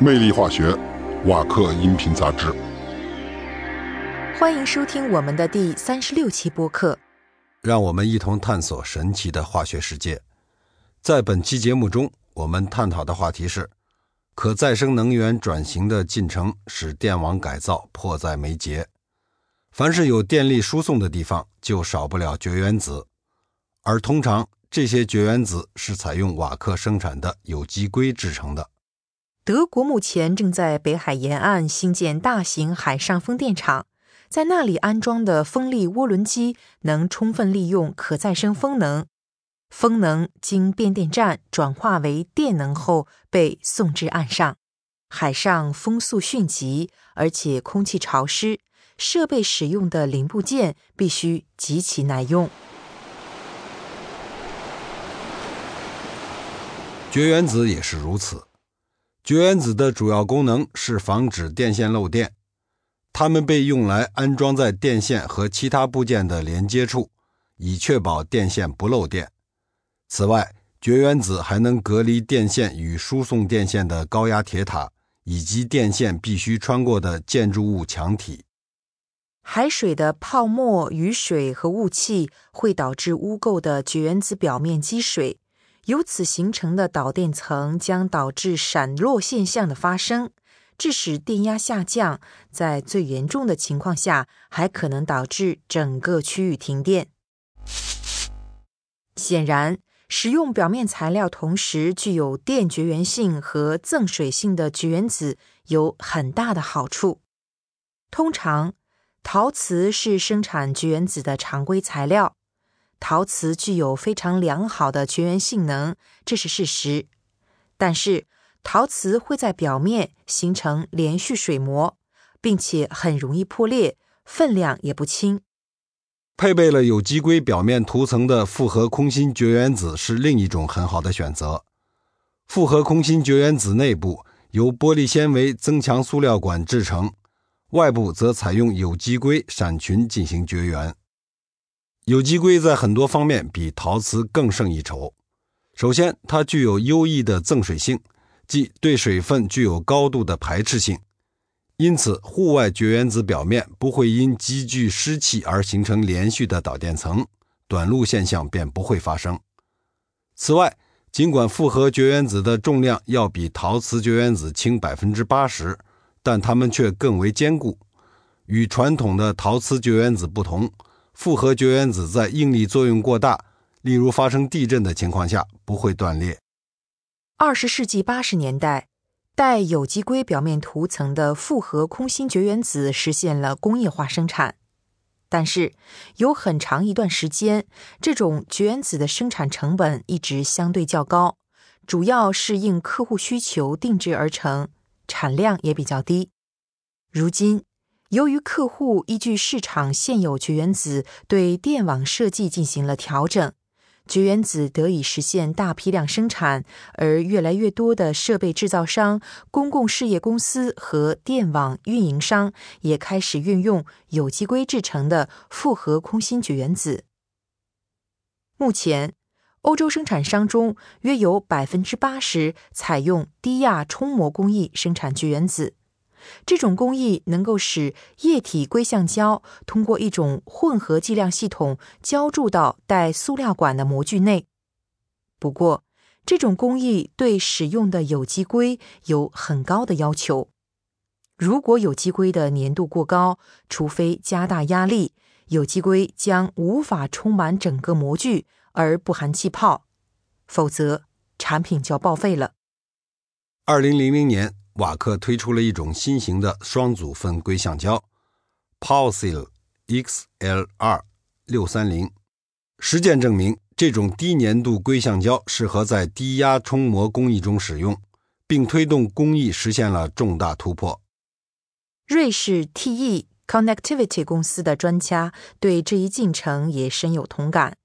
魅力化学，瓦克音频杂志。欢迎收听我们的第三十六期播客。让我们一同探索神奇的化学世界。在本期节目中，我们探讨的话题是：可再生能源转型的进程使电网改造迫在眉睫。凡是有电力输送的地方，就少不了绝缘子，而通常这些绝缘子是采用瓦克生产的有机硅制成的。德国目前正在北海沿岸新建大型海上风电场，在那里安装的风力涡轮机能充分利用可再生风能，风能经变电站转化为电能后被送至岸上。海上风速迅疾，而且空气潮湿，设备使用的零部件必须极其耐用。绝缘子也是如此。绝缘子的主要功能是防止电线漏电，它们被用来安装在电线和其他部件的连接处，以确保电线不漏电。此外，绝缘子还能隔离电线与输送电线的高压铁塔，以及电线必须穿过的建筑物墙体。海水的泡沫、雨水和雾气会导致污垢的绝缘子表面积水。由此形成的导电层将导致闪落现象的发生，致使电压下降。在最严重的情况下，还可能导致整个区域停电。显然，使用表面材料同时具有电绝缘性和赠水性的绝缘子有很大的好处。通常，陶瓷是生产绝缘子的常规材料。陶瓷具有非常良好的绝缘性能，这是事实。但是，陶瓷会在表面形成连续水膜，并且很容易破裂，分量也不轻。配备了有机硅表面涂层的复合空心绝缘子是另一种很好的选择。复合空心绝缘子内部由玻璃纤维增强塑料管制成，外部则采用有机硅闪群进行绝缘。有机硅在很多方面比陶瓷更胜一筹。首先，它具有优异的赠水性，即对水分具有高度的排斥性，因此户外绝缘子表面不会因积聚湿气而形成连续的导电层，短路现象便不会发生。此外，尽管复合绝缘子的重量要比陶瓷绝缘子轻百分之八十，但它们却更为坚固。与传统的陶瓷绝缘子不同。复合绝缘子在应力作用过大，例如发生地震的情况下，不会断裂。二十世纪八十年代，带有机硅表面涂层的复合空心绝缘子实现了工业化生产，但是有很长一段时间，这种绝缘子的生产成本一直相对较高，主要是应客户需求定制而成，产量也比较低。如今。由于客户依据市场现有绝缘子对电网设计进行了调整，绝缘子得以实现大批量生产，而越来越多的设备制造商、公共事业公司和电网运营商也开始运用有机硅制成的复合空心绝缘子。目前，欧洲生产商中约有百分之八十采用低压冲膜工艺生产绝缘子。这种工艺能够使液体硅橡胶通过一种混合计量系统浇注到带塑料管的模具内。不过，这种工艺对使用的有机硅有很高的要求。如果有机硅的粘度过高，除非加大压力，有机硅将无法充满整个模具而不含气泡，否则产品就要报废了。二零零零年。瓦克推出了一种新型的双组分硅橡胶，PowerSeal XLR 六三零。实践证明，这种低粘度硅橡胶适合在低压冲膜工艺中使用，并推动工艺实现了重大突破。瑞士 TE Connectivity 公司的专家对这一进程也深有同感。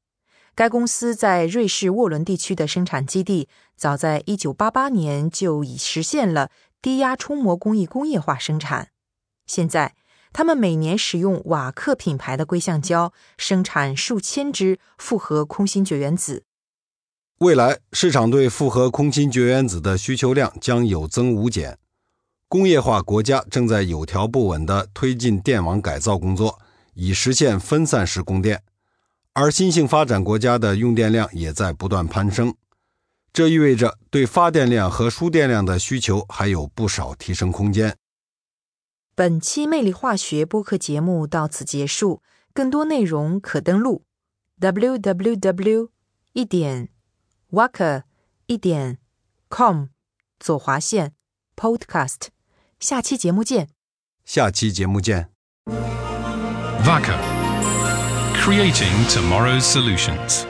该公司在瑞士沃伦地区的生产基地，早在1988年就已实现了。低压冲膜工艺工业化生产，现在他们每年使用瓦克品牌的硅橡胶生产数千只复合空心绝缘子。未来市场对复合空心绝缘子的需求量将有增无减，工业化国家正在有条不紊地推进电网改造工作，以实现分散式供电，而新兴发展国家的用电量也在不断攀升。这意味着对发电量和输电量的需求还有不少提升空间。本期《魅力化学》播客节目到此结束，更多内容可登录 www. 一点 waker 一点 com 左划线 podcast。下期节目见。下期节目见。Vaca. Creating tomorrow's solutions.